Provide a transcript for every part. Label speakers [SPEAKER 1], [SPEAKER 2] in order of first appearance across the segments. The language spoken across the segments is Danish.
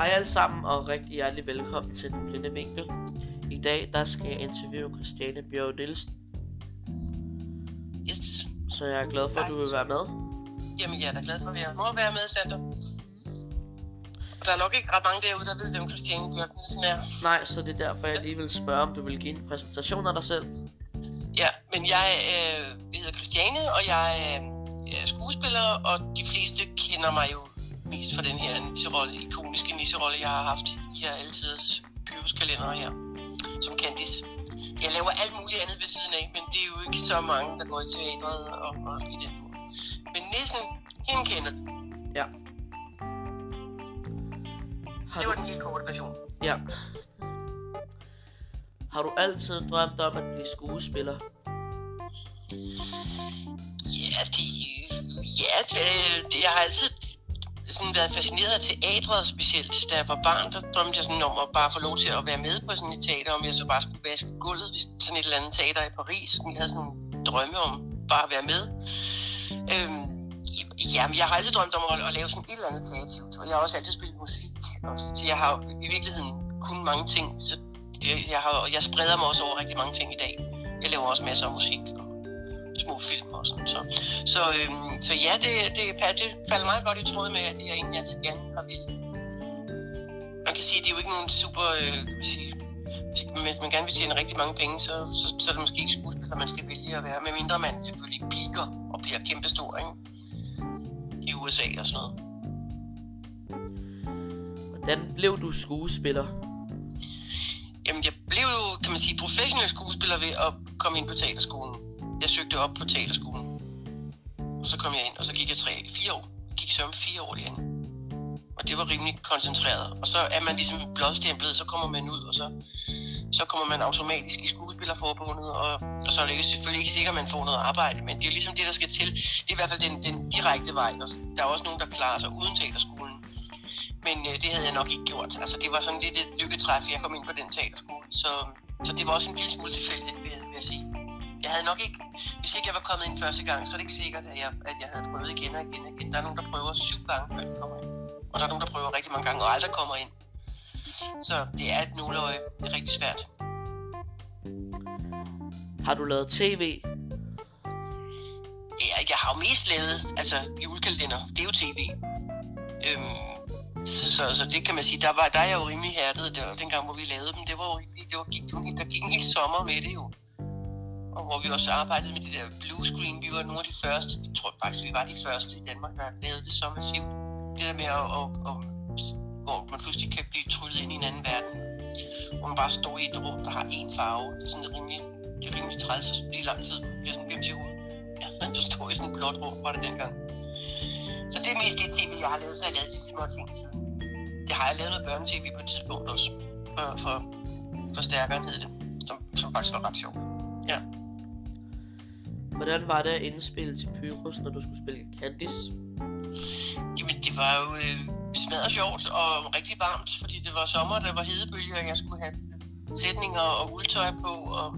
[SPEAKER 1] Hej alle sammen og rigtig hjertelig velkommen til Den Blinde Vinkel. I dag der skal jeg interviewe Christiane Bjørn Nielsen,
[SPEAKER 2] Yes.
[SPEAKER 1] så jeg er glad for, at du vil være med.
[SPEAKER 2] Jamen, jeg er da glad for, at jeg må være med, Sander. Der er nok ikke ret mange derude, der ved, hvem Christiane Bjørk Nielsen er.
[SPEAKER 1] Nej, så det er derfor, jeg lige vil spørge, om du vil give en præsentation af dig selv.
[SPEAKER 2] Ja, men jeg øh, hedder Christiane, og jeg øh, er skuespiller, og de fleste kender mig jo mest for den her nisserolle, ikoniske nisserolle, jeg har haft i her altidens Pyrus-kalender her, som Candice. Jeg laver alt muligt andet ved siden af, men det er jo ikke så mange, der går i teatret og, og i den måde. Men Nissen, hende kender du.
[SPEAKER 1] Ja. Har
[SPEAKER 2] Det
[SPEAKER 1] du,
[SPEAKER 2] var den helt korte version.
[SPEAKER 1] ja. Har du altid drømt om at blive skuespiller?
[SPEAKER 2] Ja, det, ja det, det, jeg har altid sådan været fascineret af teatret specielt. Da jeg var barn, der drømte jeg sådan om at bare få lov til at være med på sådan et teater, om jeg så bare skulle vaske gulvet hvis sådan et eller andet teater i Paris. Sådan, jeg havde sådan nogle drømme om bare at være med. Øhm, jamen, jeg har altid drømt om at, at lave sådan et eller andet kreativt, og jeg har også altid spillet musik. Og så jeg har i virkeligheden kun mange ting, så det, jeg, har, jeg spreder mig også over rigtig mange ting i dag. Jeg laver også masser af musik og små film og sådan. Så, så, øhm, så ja, det, det, det falder meget godt i tråd med, at jeg egentlig altid gerne har ville. Man kan sige, at det er jo ikke nogen super... Øh, kan sige, hvis man, man gerne vil tjene rigtig mange penge, så, så, så er det måske ikke skuespiller, man skal vælge at være. Medmindre man selvfølgelig piker og bliver kæmpestor, ikke? I USA og sådan noget.
[SPEAKER 1] Hvordan blev du skuespiller?
[SPEAKER 2] Jamen, jeg blev jo, kan man sige, professionel skuespiller ved at komme ind på teaterskolen. Jeg søgte op på teaterskolen. Og så kom jeg ind, og så gik jeg tre, fire år. Jeg gik så om fire år igen. Og det var rimelig koncentreret. Og så er man ligesom blodstemplet, så kommer man ud, og så, så kommer man automatisk i skuespillerforbundet. Og, og så er det ikke, selvfølgelig ikke sikkert, at man får noget arbejde, men det er ligesom det, der skal til. Det er i hvert fald den, den direkte vej. Og der er også nogen, der klarer sig uden teaterskolen. Men øh, det havde jeg nok ikke gjort. Altså, det var sådan lidt et lykketræf, jeg kom ind på den teaterskole. Så, så det var også en lille smule tilfældigt, vil jeg, vil jeg sige. Jeg havde nok ikke, hvis ikke jeg var kommet ind første gang, så er det ikke sikkert, at jeg, at jeg havde prøvet igen og igen og igen. Der er nogen, der prøver syv gange, før de kommer ind. Og der er nogen, der prøver rigtig mange gange, og aldrig kommer ind. Så det er et nåleøje. Det er rigtig svært.
[SPEAKER 1] Har du lavet tv?
[SPEAKER 2] Ja, jeg har jo mest lavet, altså julekalender, det er jo tv. Øhm, så, så, så, det kan man sige, der, var, der er jeg jo rimelig hærdet, der, dengang hvor vi lavede dem. Det var jo rimelig, det var, gik, der gik en hel sommer med det jo. Og hvor vi også arbejdede med det der blue screen. Vi var nogle af de første, jeg tror faktisk, vi var de første i Danmark, der lavede det så massivt. Det der med at, at, at, hvor man pludselig kan blive tryllet ind i en anden verden. Hvor man bare står i et rum, der har én farve. Det rimelig, det er rimelig træls, og lige lang tid bliver sådan bims til hovedet. Ja, du står i sådan et blåt rum, var det dengang. Så det er mest det tv, jeg har lavet, så jeg har lavet lidt små ting siden. Det har jeg lavet noget børnetv på et tidspunkt også. For, for, for stærkeren hed det. Som, som faktisk var ret sjovt. Ja.
[SPEAKER 1] Hvordan var det at indspille til Pyrus, når du skulle spille Candice?
[SPEAKER 2] Jamen, det var jo øh, smadret sjovt og rigtig varmt, fordi det var sommer, der var hedebølger, og jeg skulle have sætninger og uldtøj på, og,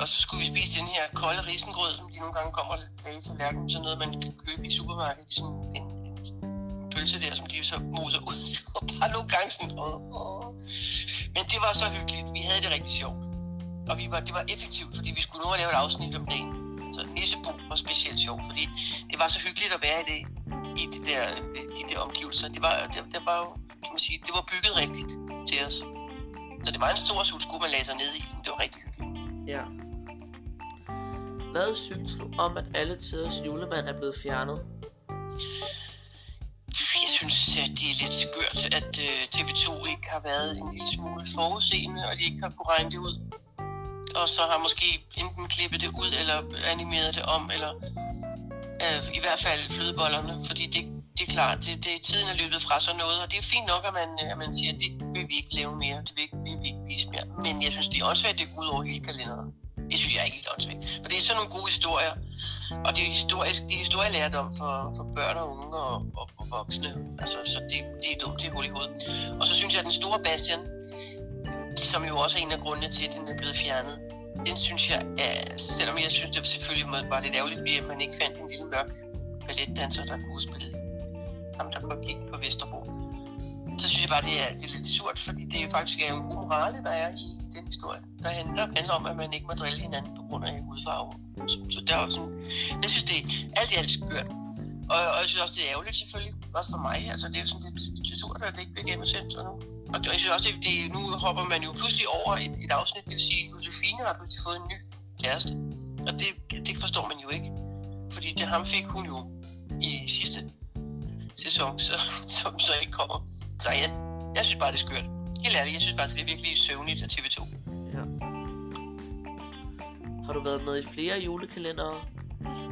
[SPEAKER 2] og så skulle vi spise den her kolde risengrød, som de nogle gange kommer og laver til lærken, sådan noget, man kan købe i supermarkedet, sådan en, en, en pølse der, som de så moser ud, og bare nogle gange sådan, åh, åh. Men det var så hyggeligt, vi havde det rigtig sjovt. Og vi var, det var effektivt, fordi vi skulle nu lave et afsnit om dagen. Så Nissebo var specielt sjovt, fordi det var så hyggeligt at være i det, i de der, de der omgivelser. Det var, det, det var jo, kan man sige, det var bygget rigtigt til os. Så det var en stor sulskue, man lagde sig ned i. Det var rigtig hyggeligt.
[SPEAKER 1] Ja. Hvad synes du om, at alle tiders julemand er blevet fjernet?
[SPEAKER 2] Jeg synes, at det er lidt skørt, at øh, TV2 ikke har været en lille smule forudseende, og de ikke har kunne regne det ud. Og så har måske enten klippet det ud, eller animeret det om, eller øh, i hvert fald flødebollerne, fordi det, det er klart, det, det, tiden er løbet fra sådan noget, og det er fint nok, at man, at man siger, at det vil vi ikke lave mere, det vil, ikke, vil vi ikke vise mere. Men jeg synes, det er åndssvagt, at det går ud over hele kalenderen. Det synes jeg er helt åndssvagt. For det er sådan nogle gode historier, og det er historisk, det er historielærdom for, for børn og unge og, og, og voksne. Altså, så det, det er dumt, det er hul i hovedet. Og så synes jeg, at den store Bastian, som jo også er en af grundene til, at den er blevet fjernet, den synes jeg, er, selvom jeg synes, det selvfølgelig var lidt ærgerligt, at man ikke fandt en lille mørk balletdanser, der kunne spille ham, der kunne gik på Vesterbro. så synes jeg bare, det er, det er lidt surt, fordi det er faktisk en morale, der er i den historie, der handler, handler om, at man ikke må drille hinanden på grund af hudfarve. Så, så der er sådan, jeg synes, det er alt i alt skørt. Og, og jeg synes også, det er ærgerligt selvfølgelig, også for mig. Altså, det er jo sådan lidt det surt, at det ikke bliver genudsendt og nu. Og jeg synes også, det, det, nu hopper man jo pludselig over et, et afsnit, det vil sige, at Josefine har pludselig fået en ny kæreste. Og det, det forstår man jo ikke. Fordi det ham fik hun jo i sidste sæson, så, som så ikke kommer. Så jeg, jeg synes bare, det er skørt. Helt ærligt, jeg synes faktisk, det er virkelig søvnigt af TV2.
[SPEAKER 1] Ja. Har du været med i flere julekalendere?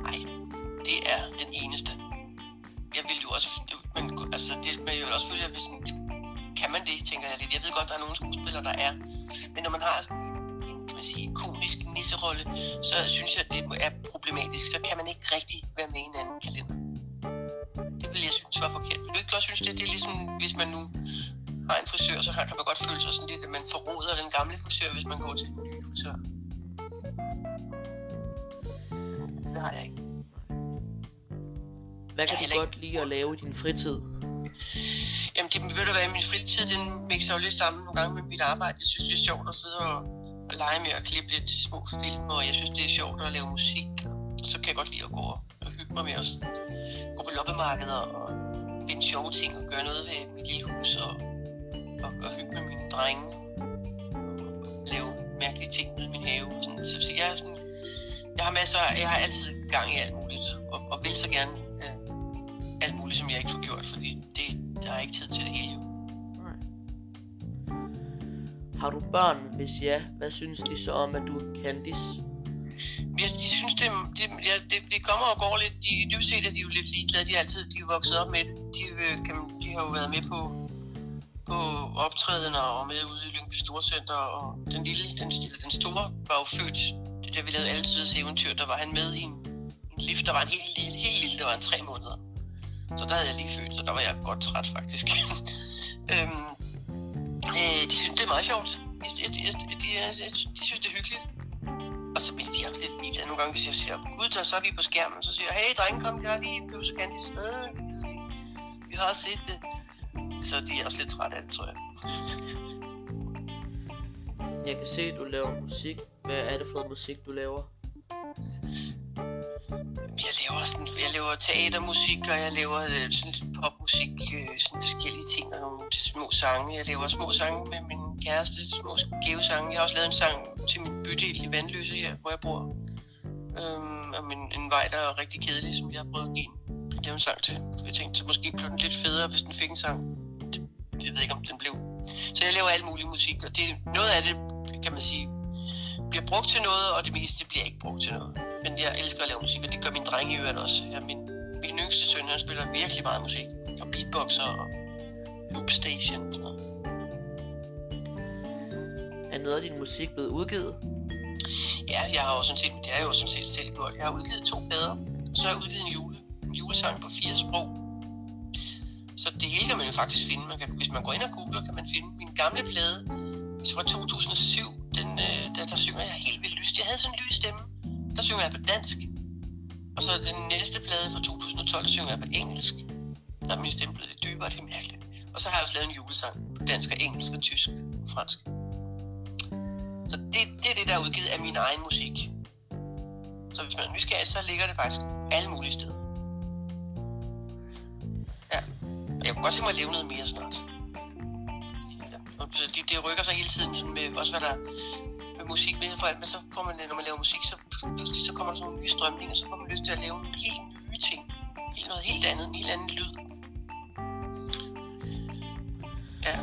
[SPEAKER 2] Nej, det er den eneste. Jeg vil jo også... Altså, det, vil også føle, at hvis det, kan man det, tænker jeg lidt. Jeg ved godt, der er nogle skuespillere, der er. Men når man har sådan en, kan man sige, komisk nisserolle, så synes jeg, at det er problematisk. Så kan man ikke rigtig være med i en anden kalender. Det vil jeg synes var forkert. Vil du ikke godt synes, det, det er ligesom, hvis man nu har en frisør, så kan man godt føle sig sådan lidt, at man forråder den gamle frisør, hvis man går til den nye frisør. Det har jeg ikke.
[SPEAKER 1] Hvad kan du godt lide at lave i din fritid?
[SPEAKER 2] Men det ved du hvad, min fritid, den mixer jo lidt sammen nogle gange med mit arbejde. Jeg synes, det er sjovt at sidde og, og lege med at klippe lidt små film, og jeg synes, det er sjovt at lave musik. Så kan jeg godt lide at gå og, hygge mig med at gå på loppemarkeder og finde sjove ting og gøre noget ved mit lille hus og, og, og hygge med mine drenge. Og lave mærkelige ting ude i min have. og Sådan. Så, så jeg, er sådan, jeg har masser, jeg har altid gang i alt muligt, og, og vil så gerne muligt, som jeg ikke får gjort, fordi det, der er ikke tid til det hele.
[SPEAKER 1] Nej. Har du børn? Hvis ja, hvad synes de så om, at du er Candice?
[SPEAKER 2] Jeg, de synes, det, det, ja, det, det kommer og går lidt. De, dybest set er de jo lidt ligeglade. De er altid de er vokset op med det. De, øh, kan, de har jo været med på, på optrædener og med ude i Lyngby Storcenter. Og den lille, den, den store, var jo født, det der vi lavede alle tiders eventyr, der var han med i en, en lift, der var en helt lille, helt lille, der var en tre måneder. Så der havde jeg lige født, så der var jeg godt træt faktisk. øhm, øh, de synes, det er meget sjovt. De, de, de, de, de, de synes, det er hyggeligt. Og så bliver de også lidt vildt nogle gange, hvis jeg siger, gud, der så er vi på skærmen, så siger jeg, hey drenge, kom her lige, Pøvse Candice. kan det vi. Vi har også set det. Så de er også lidt trætte af det, tror jeg.
[SPEAKER 1] Jeg kan se, at du laver musik. Hvad er det for noget musik, du laver?
[SPEAKER 2] Jeg laver, sådan, jeg laver teatermusik, og jeg laver øh, sådan lidt popmusik, øh, sådan forskellige ting, og nogle små sange. Jeg laver små sange med min kæreste, små skæve sange. Jeg har også lavet en sang til min bydel i Vandløse her, hvor jeg bor. Øhm, om en, en vej, der er rigtig kedelig, som jeg har prøvet at give en, lave en sang til. For jeg tænkte, så måske blev den lidt federe, hvis den fik en sang. Det, jeg ved ikke, om den blev. Så jeg laver alt mulig musik, og det, noget af det, kan man sige, bliver brugt til noget, og det meste bliver ikke brugt til noget. Men jeg elsker at lave musik, og det gør min dreng i øvrigt også. Ja, min, min yngste søn, han spiller virkelig meget musik. Og beatboxer og loopstation. og.
[SPEAKER 1] Er noget af din musik blevet udgivet?
[SPEAKER 2] Ja, jeg har jo sådan set, det er jo sådan set selv gjort. Jeg har udgivet to plader, så har jeg udgivet en, jule, en julesang på fire sprog. Så det hele kan man jo faktisk finde. Man kan, hvis man går ind og googler, kan man finde min gamle plade fra 2007. Den, øh, der, der synger jeg helt vildt lyst. Jeg havde sådan en lys stemme. Der synger jeg på dansk. Og så den næste plade fra 2012, der synger jeg på engelsk. Der er min stemme blevet lidt dybere, det er mærkeligt. Og så har jeg også lavet en julesang på dansk og engelsk og tysk og fransk. Så det, det er det, der er udgivet af min egen musik. Så hvis man er nysgerrig, så ligger det faktisk alle mulige steder. Ja. Og jeg kunne godt tænke mig at leve noget mere snart. Ja. Og det, det rykker sig hele tiden sådan med også hvad der musik med for alt, men så får man, når man laver musik, så pludselig så kommer der sådan nogle nye strømninger, så får man lyst til at lave nogle helt nye ting. Helt noget helt andet, en helt anden lyd. Ja.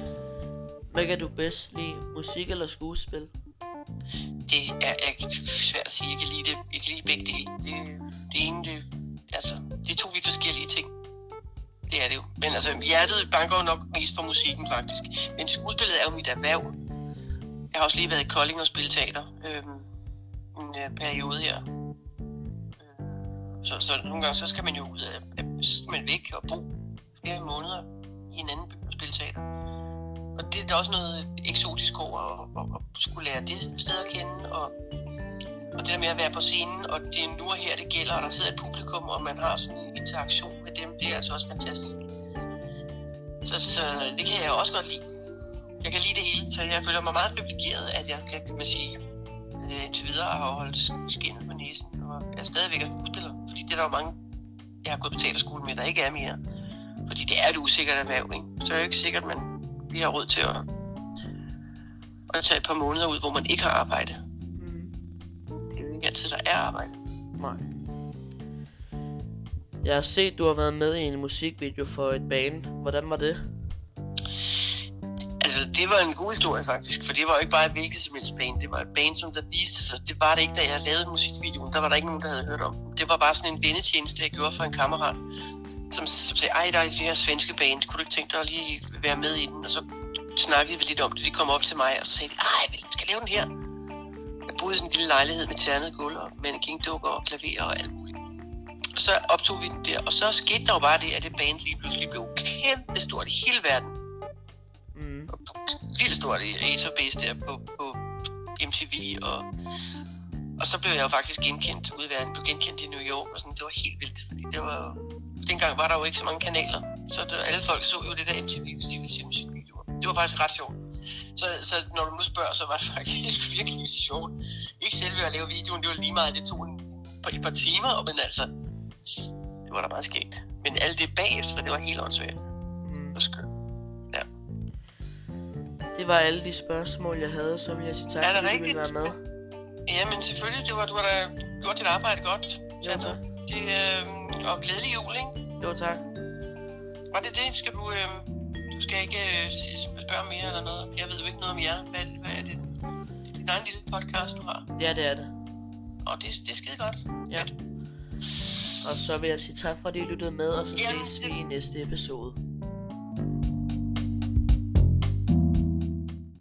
[SPEAKER 1] Hvad kan du bedst lide? Musik eller skuespil?
[SPEAKER 2] det er, er svært at sige. Jeg kan lide det. Jeg kan lide begge dele. Det, det ene, det, altså, det er to vidt forskellige ting. Det er det jo. Men altså, hjertet banker jo nok mest for musikken, faktisk. Men skuespillet er jo mit erhverv. Jeg har også lige været i Kolding og spillet teater øh, en øh, periode her. Øh, Så, så nogle gange, så skal man jo ud af, af man væk og bo flere måneder i en anden by og spille teater. Og det er også noget eksotisk over at, at, at skulle lære det sted at kende, og, og det der med at være på scenen, og det er nu og her, det gælder, og der sidder et publikum, og man har sådan en interaktion med dem, det er altså også fantastisk. Så, så det kan jeg også godt lide. Jeg kan lide det hele, så jeg føler mig meget privilegeret, at jeg kan, kan man sige, øh, indtil videre har holdt skinnet på næsen, og jeg er stadigvæk er skuespiller. Fordi det er der jo mange, jeg har gået på teaterskole med, der ikke er mere. Fordi det er et usikkert erhverv, ikke? Så er det ikke sikkert, at man lige har råd til at, at tage et par måneder ud, hvor man ikke har arbejde.
[SPEAKER 1] Mm.
[SPEAKER 2] Det er jo ikke altid, der er arbejde.
[SPEAKER 1] Nej. Jeg har set, du har været med i en musikvideo for et band. Hvordan var det?
[SPEAKER 2] Det var en god historie faktisk, for det var jo ikke bare et hvilket som helst band. Det var et band, som der viste sig. Det var det ikke, da jeg lavede musikvideoen. Der var der ikke nogen, der havde hørt om. Det var bare sådan en vennetjeneste, jeg gjorde for en kammerat, som, som sagde, ej, der er det her svenske band. Kunne du ikke tænke dig at lige være med i den? Og så snakkede vi lidt om det. De kom op til mig, og så sagde ej, vi skal lave den her. Jeg boede i sådan en lille lejlighed med ternet gulv og mannequin-dukker og klaver og alt muligt. Og så optog vi den der, og så skete der jo bare det, at det band lige pludselig blev kæmpe stort i hele verden vildt stort i Base der på, på MTV, og, og så blev jeg jo faktisk genkendt ude i verden, blev genkendt i New York, og sådan, det var helt vildt, fordi det var jo, dengang var der jo ikke så mange kanaler, så det, alle folk så jo det der MTV, hvis de ville se musikvideoer. Det var faktisk ret sjovt. Så, så når du nu spørger, så var det faktisk virkelig sjovt. Ikke selve at lave videoen, det var lige meget, det tog en, på et par timer, men altså, det var da meget skægt. Men alt det bagefter, det var helt åndssvagt.
[SPEAKER 1] Mm.
[SPEAKER 2] Var skønt.
[SPEAKER 1] Det var alle de spørgsmål, jeg havde, så vil jeg sige tak,
[SPEAKER 2] Er det
[SPEAKER 1] fordi du ville
[SPEAKER 2] rigtigt?
[SPEAKER 1] være med.
[SPEAKER 2] Jamen selvfølgelig, det var, du har da gjort dit arbejde godt, Sandra.
[SPEAKER 1] tak.
[SPEAKER 2] Det, øh, og glædelig jul, ikke?
[SPEAKER 1] Jo, tak.
[SPEAKER 2] Var det det? Skal du, øh, du skal ikke øh, spørge mere eller noget? Jeg ved jo ikke noget om jer. Hvad, hvad er det? Det er din egen lille podcast, du har.
[SPEAKER 1] Ja, det er det.
[SPEAKER 2] Og det, det er skide godt.
[SPEAKER 1] Ja. Og så vil jeg sige tak, fordi I lyttede med, og så
[SPEAKER 2] Ja,
[SPEAKER 1] ses vi
[SPEAKER 2] det-
[SPEAKER 1] i næste episode.